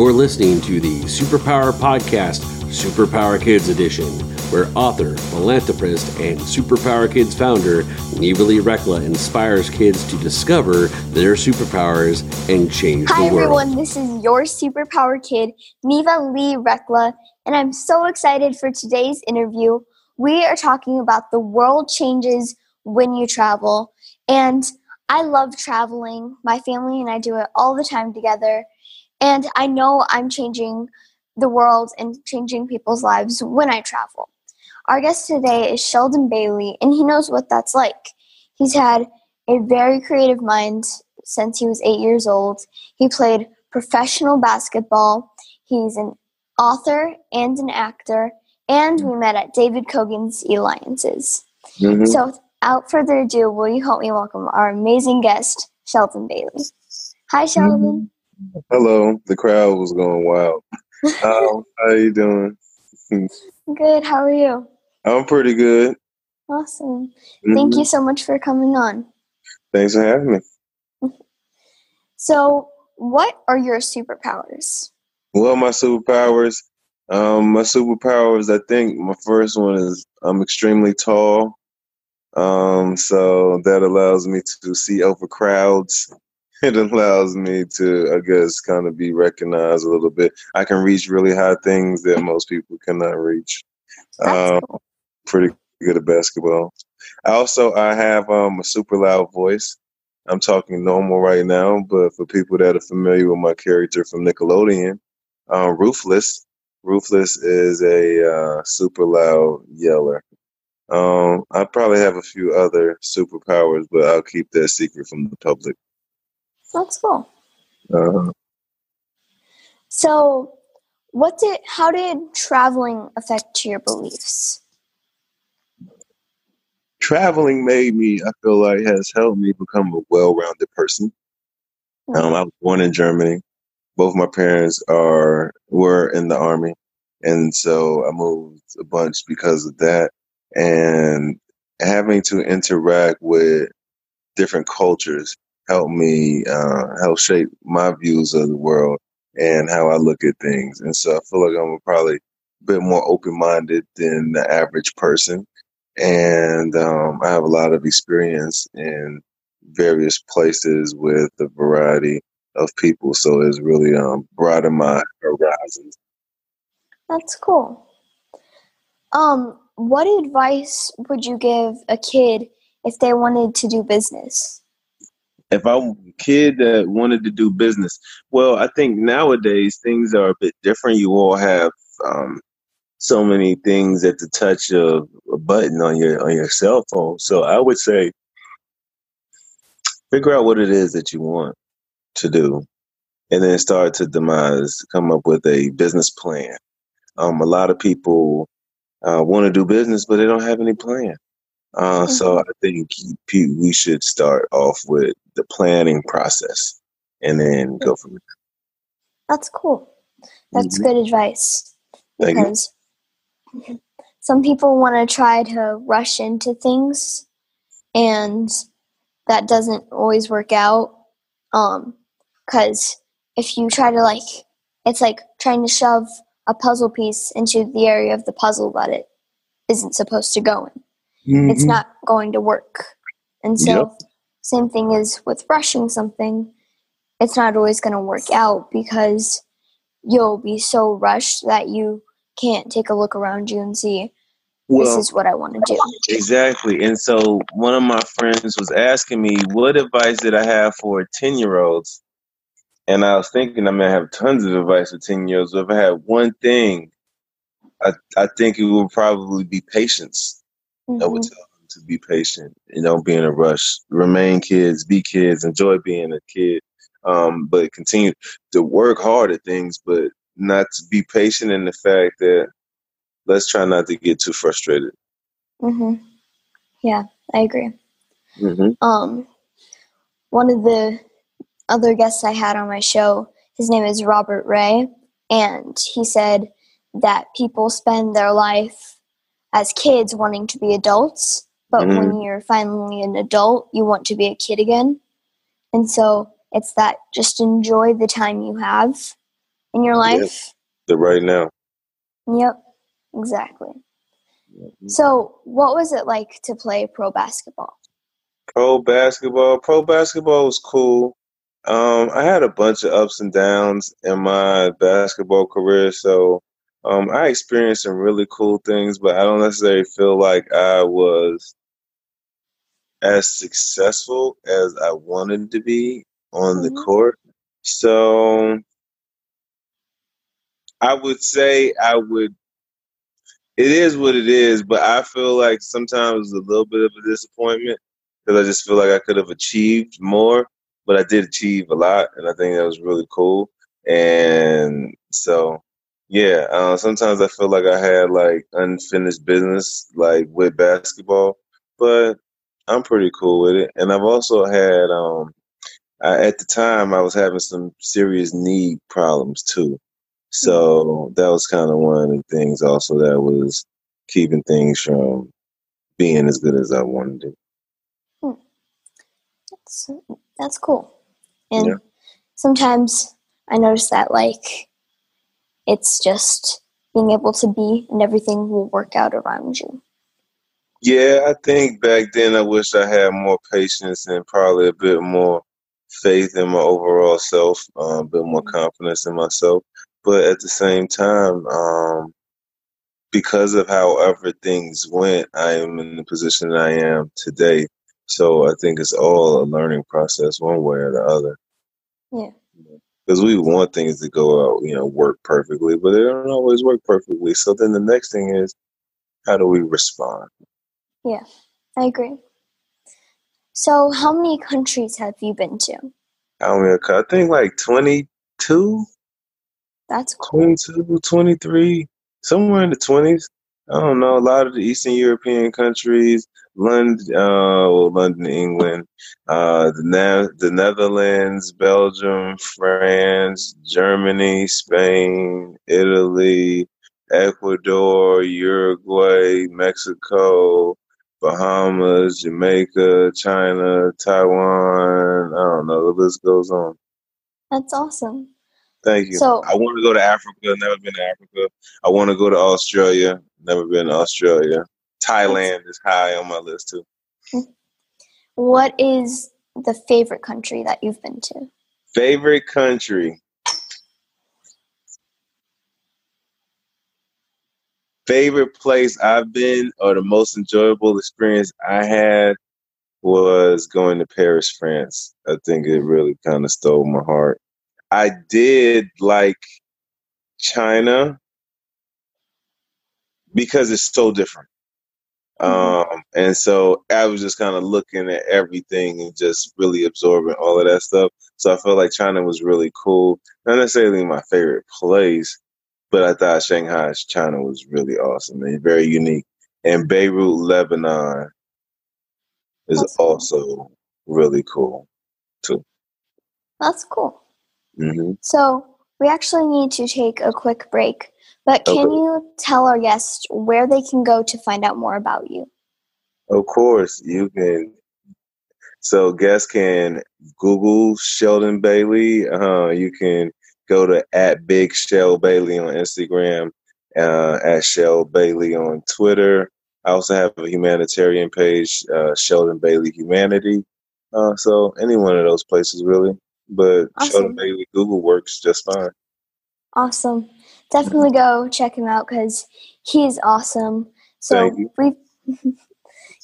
You're listening to the Superpower Podcast, Superpower Kids Edition, where author, philanthropist, and Superpower Kids founder Neva Lee Recla inspires kids to discover their superpowers and change Hi, the world. Hi, everyone. This is your superpower kid, Neva Lee Recla, and I'm so excited for today's interview. We are talking about the world changes when you travel, and I love traveling. My family and I do it all the time together, and I know I'm changing the world and changing people's lives when I travel. Our guest today is Sheldon Bailey, and he knows what that's like. He's had a very creative mind since he was eight years old. He played professional basketball. He's an author and an actor, and we met at David Kogan's Alliances. Mhm. So, without further ado, will you help me welcome our amazing guest, Sheldon Bailey? Hi, Sheldon. Hello, the crowd was going wild. Um, how are you doing? Good. How are you? I'm pretty good. Awesome. Thank Mhm. you so much for coming on. Thanks for having me. So, what are your superpowers? Well, my superpowers. Um, my superpowers. I think my first one is I'm extremely tall. Um, so that allows me to see over crowds. It allows me to, I guess, kind of be recognized a little bit. I can reach really high things that most people cannot reach. Um, cool. pretty good at basketball. Also, I have um, a super loud voice. I'm talking normal right now, but for people that are familiar with my character from Nickelodeon, uh, Ruthless, Ruthless is a uh, super loud yeller. Um, I probably have a few other superpowers, but I'll keep that secret from the public. That's cool. Uh, So, what did how did traveling affect your beliefs? traveling made me, I feel like, has helped me become a well-rounded person. Um, I was born in Germany. Both my parents are were in the army, and so I moved a bunch because of that. And having to interact with different cultures helped me uh, help shape my views of the world and how I look at things. And so I feel like I'm probably a bit more open minded than the average person, and um, I have a lot of experience in various places with a variety of people. So it's really um, broadened my horizons. That's cool. Um, what advice would you give a kid if they wanted to do business? If I'm a kid that wanted to do business, well, I think nowadays things are a bit different. You all have um, so many things at the touch of a button on your on your cell phone. So I would say figure out what it is that you want to do and then start to demise come up with a business plan um, a lot of people uh, want to do business but they don't have any plan uh, so i think we should start off with the planning process and then go from there That's cool. That's Mhm. good advice Thank you. because some people want to try to rush into things and that doesn't always work out um cuz if you try to like it's like trying to shove a puzzle piece into the area of the puzzle that it isn't supposed to go in it's mm-hmm. not going to work. And so, Yep. same thing is with rushing something, it's not always going to work out because you'll be so rushed that you can't take a look around you and see this is what I want to do. exactly and so one of my friends was asking me what advice did i have for 10 year olds and i was thinking i may have tons of advice for 10 year olds but if i had one thing i, I think it would probably be patience I would tell them to be patient and don't be in a rush. Remain kids, be kids, enjoy being a kid. Um, but continue to work hard at things, but not to be patient in the fact that let's try not to get too frustrated. Mhm. Yeah, I agree. hmm Um, one of the other guests I had on my show, his name is Robert Ray, and he said that people spend their life as kids wanting to be adults, but when you're finally an adult, you want to be a kid again. And so it's that just enjoy the time you have in your life. The right now. Yep, exactly. So, what was it like to play pro basketball? Pro basketball. Pro basketball was cool. Um, I had a bunch of ups and downs in my basketball career, so um, I experienced some really cool things, but I don't necessarily feel like I was as successful as I wanted to be on mm-hmm. the court. So I would say I would. It is what it is, but I feel like sometimes a little bit of a disappointment because I just feel like I could have achieved more, but I did achieve a lot, and I think that was really cool. And so, yeah, uh, sometimes I feel like I had like unfinished business, like with basketball, but I'm pretty cool with it. And I've also had, um, I, at the time, I was having some serious knee problems too. So that was kind of one of the things also that was keeping things from being as good as I wanted to. Hmm. That's, that's cool. And yeah. sometimes I notice that like it's just being able to be and everything will work out around you. Yeah, I think back then I wish I had more patience and probably a bit more faith in my overall self, um, a bit more confidence in myself. But at the same time, um, because of however things went, I am in the position that I am today. So I think it's all a learning process, one way or the other. Yeah. Because we want things to go out, you know, work perfectly, but they don't always work perfectly. So then the next thing is, how do we respond? Yeah, I agree. So, how many countries have you been to? How many? I think like 22. That's cool. 22, 23, somewhere in the 20s. I don't know. A lot of the Eastern European countries, London, uh, well, London, England, uh, the, ne- the Netherlands, Belgium, France, Germany, Spain, Italy, Ecuador, Uruguay, Mexico, Bahamas, Jamaica, China, Taiwan. I don't know. The list goes on. That's awesome. Thank you. So, I want to go to Africa. Never been to Africa. I want to go to Australia. Never been to Australia. Thailand is high on my list too. What is the favorite country that you've been to? Favorite country. favorite place I've been or the most enjoyable experience I had was going to Paris, France. I think it really kind of stole my heart. I did like China because it's so different. Mm-hmm. Um, and so I was just kind of looking at everything and just really absorbing all of that stuff. So I felt like China was really cool. Not necessarily my favorite place, but I thought Shanghai, China was really awesome and very unique. And Beirut, Lebanon is That's also cool. really cool too. That's cool. Mm-hmm. So we actually need to take a quick break, but can okay. you tell our guests where they can go to find out more about you? Of course, you can. So guests can Google Sheldon Bailey. Uh, you can go to at Big Shell Bailey on Instagram, uh, at Shell Bailey on Twitter. I also have a humanitarian page, uh, Sheldon Bailey Humanity. Uh, so any one of those places really, but awesome. Sheldon Bailey Google works just fine. Awesome. Definitely go check him out because he's awesome. So you. we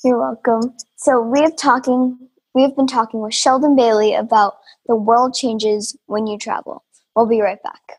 you're welcome. So we have talking we've been talking with Sheldon Bailey about the world changes when you travel. We'll be right back.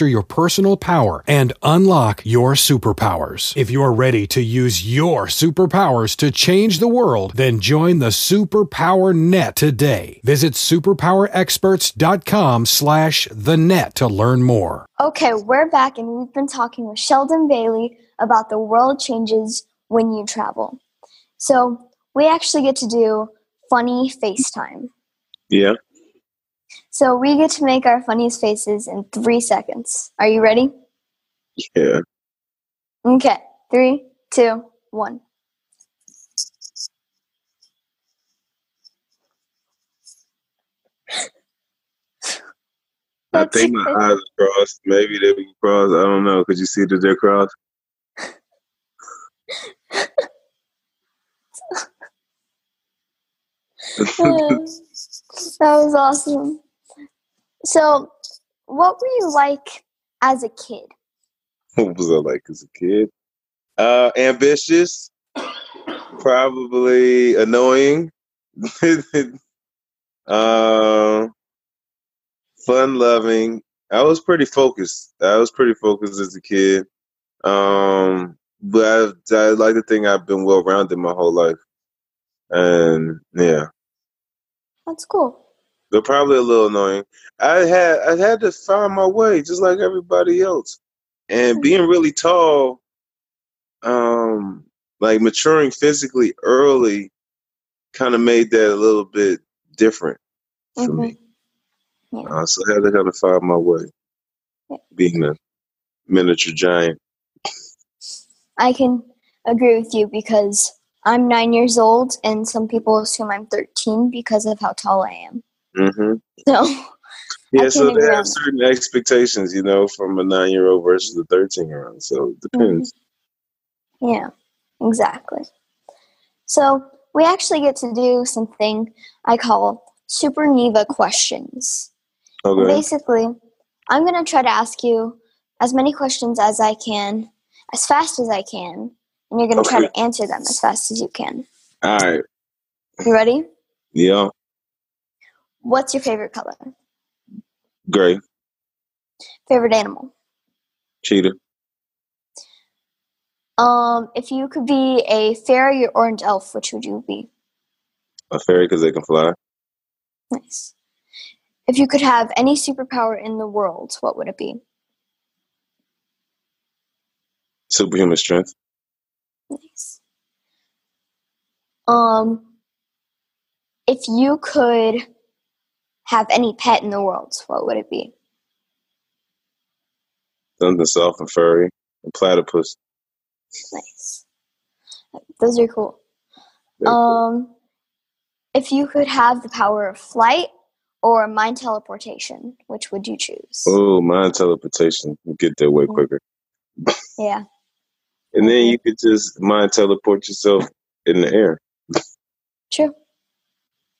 master your personal power and unlock your superpowers. If you're ready to use your superpowers to change the world, then join the Superpower Net today. Visit superpowerexperts.com slash the net to learn more. Okay, we're back and we've been talking with Sheldon Bailey about the world changes when you travel. So we actually get to do funny FaceTime. Yeah. So we get to make our funniest faces in three seconds. Are you ready? Yeah. Okay, three, two, one. I think my eyes are crossed. Maybe they be crossed. I don't know. Could you see that they're crossed? that was awesome. So, what were you like as a kid? what was I like as a kid? Uh, ambitious, probably annoying, uh, fun loving. I was pretty focused. I was pretty focused as a kid. Um, but I, I like to think I've been well rounded my whole life. And yeah, That's cool. But probably a little annoying. I had I had to find my way just like everybody else. And being really tall, um, like maturing physically early kind of made that a little bit different for me. Yeah. Uh, so I had to kind of find my way. Yeah. Being a miniature giant. I can agree with you because I'm nine years old, and some people assume I'm 13 because of how tall I am. Hmm So, Yeah, so they have that. certain expectations, you know, from a nine year old versus a 13 year old. So it depends. yeah, exactly. So, we actually get to do something I call Super Neva questions. And Okay. Basically, I'm going to try to ask you as many questions as I can, as fast as I can, and you're going to try to answer them as fast as you can. All right. You ready? Yeah. What's your favorite color? Gray. Favorite animal? Cheetah. Um, if you could be a fairy or an elf, which would you be? A fairy because they can fly. Nice. If you could have any superpower in the world, what would it be? Superhuman strength. Nice. Um, if you could have any pet in the world, what would it be? Something soft and furry. A platypus. Nice. Those are cool. Very cool. Um, if you could have the power of flight or mind teleportation, which would you choose? Oh, mind teleportation. You get there way Mhm. quicker. Yeah. And then you could just mind teleport yourself in the air. True.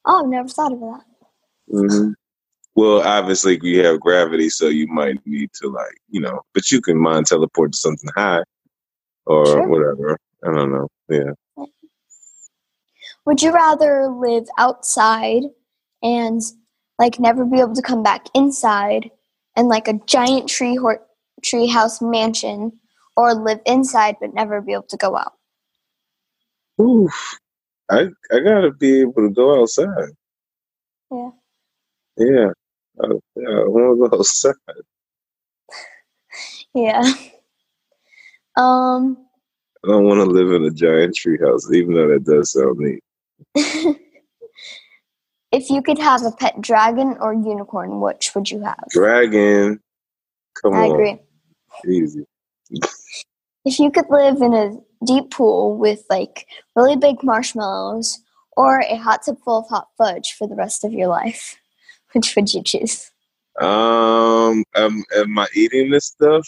Oh, I've never thought of that. Hmm Well, obviously you have gravity, so you might need to like, you know, but you can mind teleport to something high or Sure. whatever. I don't know. Yeah. Would you rather live outside and like never be able to come back inside and like a giant tree hor- tree house mansion or live inside but never be able to go out? Oof. I I gotta be able to go outside. Yeah. Yeah. Uh, yeah, I to go outside. Yeah. Um I don't want to live in a giant treehouse, even though that does sound neat. if you could have a pet dragon or unicorn, which would you have? Dragon. Come I on. agree. Easy. If you could live in a deep pool with like really big marshmallows or a hot tub full of hot fudge for the rest of your life, which would you choose? Um, am, am I eating this stuff?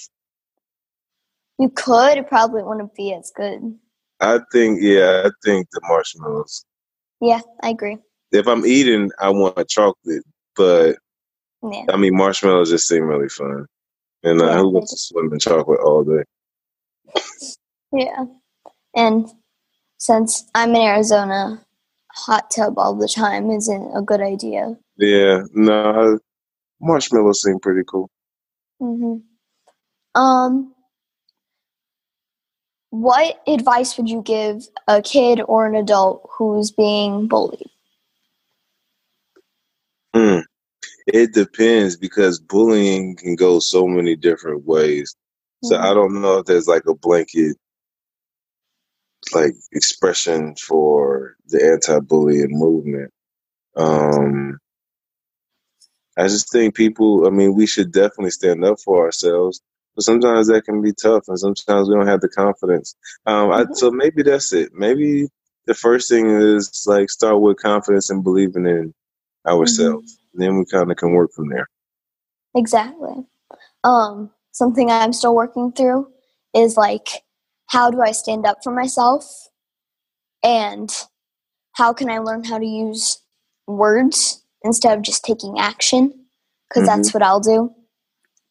You could, it probably wouldn't be as good. I think, yeah, I think the marshmallows. Yeah, I agree. If I'm eating, I want chocolate, but Yeah. I mean, marshmallows just seem really fun. And uh, Yeah, who wants to swim in chocolate all day? Yeah. And since I'm in Arizona, hot tub all the time isn't a good idea. Yeah, no, I- marshmallows seem pretty cool. hmm Um, what advice would you give a kid or an adult who's being bullied? Hmm. It depends because bullying can go so many different ways. So Mm-hmm. I don't know if there's like a blanket like expression for the anti-bullying movement. Um, I just think people. I mean, we should definitely stand up for ourselves, but sometimes that can be tough, and sometimes we don't have the confidence. Um, I, Mhm. so maybe that's it. Maybe the first thing is like start with confidence and believing in ourselves. Then we kind of can work from there. Exactly. Um, something I'm still working through is like, how do I stand up for myself? And how can I learn how to use words instead of just taking action? Because that's what I'll do.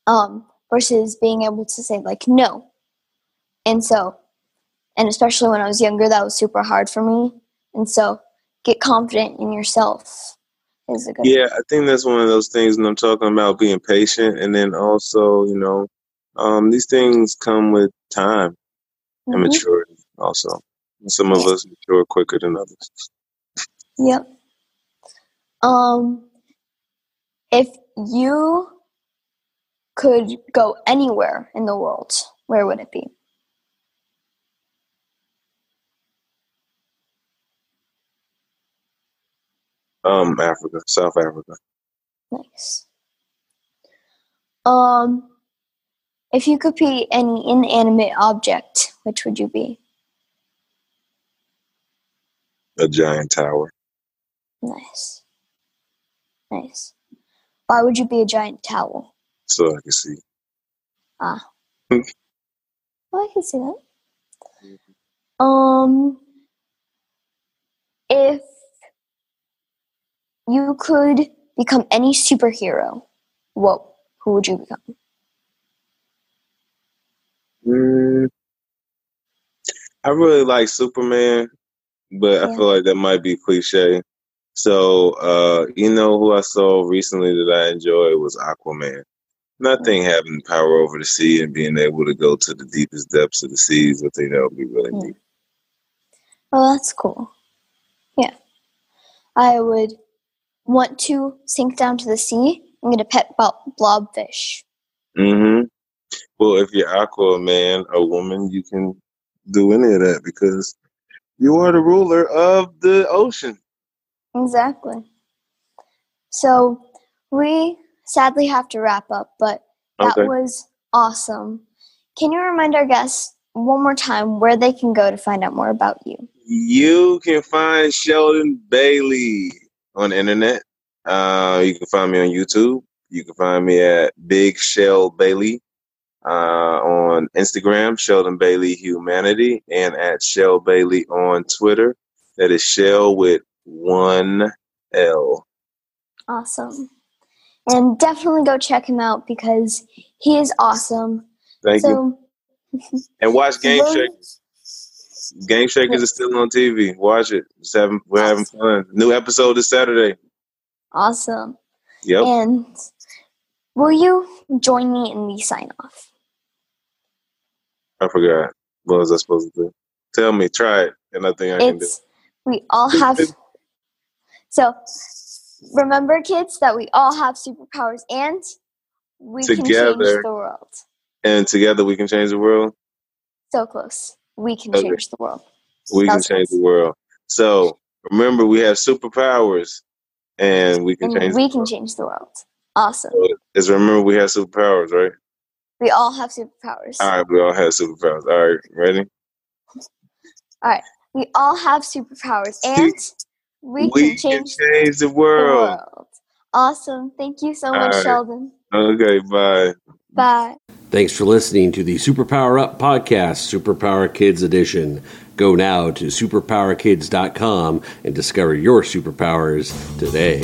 Um, versus being able to say, like, no. And so, and especially when I was younger, that was super hard for me. And so, get confident in yourself is a good Yeah, I think that's one of those things when I'm talking about being patient, and then also, you know, um, these things come with time and Mhm. maturity. Also, some of us mature quicker than others. Yep. Um, if you could go anywhere in the world, where would it be? Um, Africa, South Africa. Nice. Um, if you could be any inanimate object, which would you be? a giant tower. Nice. Nice. Why would you be a giant towel? So I can see. Ah. Well, I can see that. Um, if you could become any superhero, what who would you become? Mm, I really like Superman, but I feel like that might be cliche. So, uh, you know who I saw recently that I enjoyed was Aquaman. Nothing having power over the sea and being able to go to the deepest depths of the seas, I think that would be really Yeah. neat. Oh, that's cool. Yeah, I would want to sink down to the sea and get a pet blobfish. Mm hmm Well, if you're Aquaman, a woman, you can do any of that because you are the ruler of the ocean. Exactly. So we sadly have to wrap up, but that Okay. was awesome. Can you remind our guests one more time where they can go to find out more about you? You can find Sheldon Bailey on the internet. Uh, you can find me on YouTube. You can find me at Big Shell Bailey uh, on Instagram, Sheldon Bailey Humanity, and at Shell Bailey on Twitter. That is Shell with one L. Awesome. And definitely go check him out because he is awesome. Thank you. And watch Game Shakers. Game Shakers is still on TV. Watch it. Just having, we're having fun. New episode this Saturday. awesome. Yep. And will you join me in the sign off? I forgot. What was I supposed to do? Tell me. Try it. And I think I can do. It's we all have so remember kids that we all have superpowers and we can change Together. the world. And together we can change the world. So close. We can Okay. change the world. We can change nice. the world. So remember, we have superpowers, and we can And change. we the can world. change the world. Awesome. So Just remember, we have superpowers, right? We all have superpowers. All right, we all have superpowers. All right, ready? All right, we all have superpowers and we, can change change the the world. world. Awesome. Thank you so much, All right. Sheldon. Okay, bye. Bye. Thanks for listening to the Superpower Up podcast, Superpower Kids Edition. Go now to superpowerkids.com and discover your superpowers today.